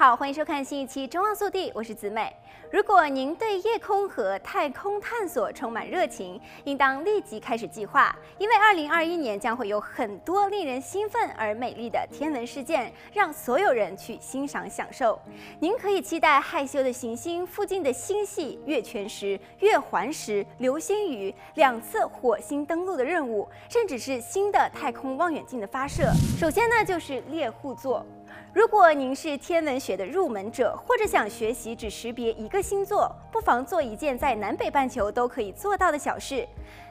好，欢迎收看新一期《中望速递》，我是子美。如果您对夜空和太空探索充满热情，应当立即开始计划，因为2021年将会有很多令人兴奋而美丽的天文事件，让所有人去欣赏享受。您可以期待害羞的行星附近的星系、月全食、月环食、流星雨、两次火星登陆的任务，甚至是新的太空望远镜的发射。首先呢，就是猎户座。如果您是天文学的入门者，或者想学习只识别一个星座，不妨做一件在南北半球都可以做到的小事。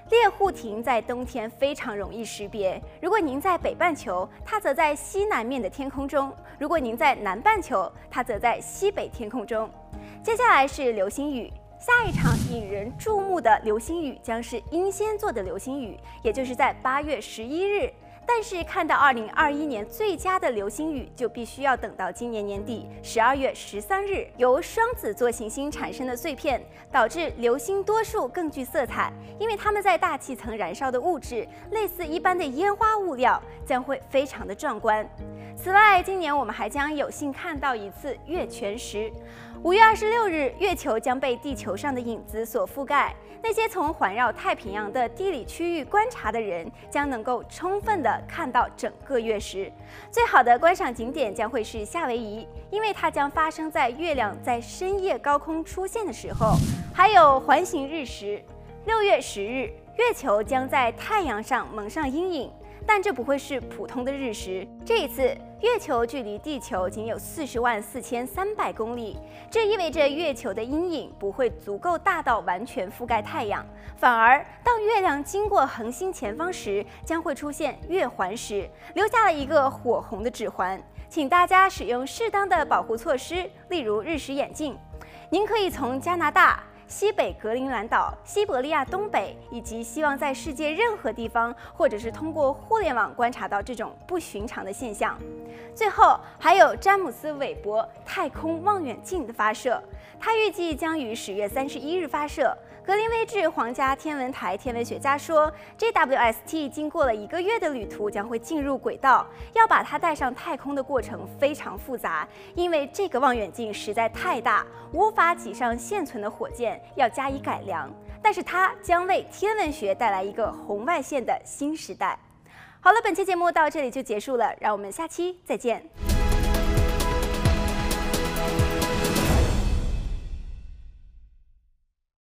猎户亭在冬天非常容易识别。如果您在北半球，它则在西南面的天空中；如果您在南半球，它则在西北天空中。接下来是流星雨，下一场引人注目的流星雨将是英仙座的流星雨，也就是在八月十一日。但是看到二零二一年最佳的流星雨，就必须要等到今年年底十二月十三日。由双子座行星产生的碎片，导致流星多数更具色彩，因为它们在大气层燃烧的物质类似一般的烟花物料，将会非常的壮观。此外，今年我们还将有幸看到一次月全食。五月二十六日，月球将被地球上的影子所覆盖。那些从环绕太平洋的地理区域观察的人，将能够充分的看到整个月食。最好的观赏景点将会是夏威夷，因为它将发生在月亮在深夜高空出现的时候。还有环形日食。六月十日，月球将在太阳上蒙上阴影。但这不会是普通的日食。这一次，月球距离地球仅有四十万四千三百公里，这意味着月球的阴影不会足够大到完全覆盖太阳，反而当月亮经过恒星前方时，将会出现月环食，留下了一个火红的指环。请大家使用适当的保护措施，例如日食眼镜。您可以从加拿大。西北格陵兰岛、西伯利亚东北，以及希望在世界任何地方，或者是通过互联网观察到这种不寻常的现象。最后，还有詹姆斯·韦伯太空望远镜的发射，它预计将于十月三十一日发射。格林威治皇家天文台天文学家说，JWST 经过了一个月的旅途，将会进入轨道。要把它带上太空的过程非常复杂，因为这个望远镜实在太大，无法挤上现存的火箭，要加以改良。但是它将为天文学带来一个红外线的新时代。好了，本期节目到这里就结束了，让我们下期再见。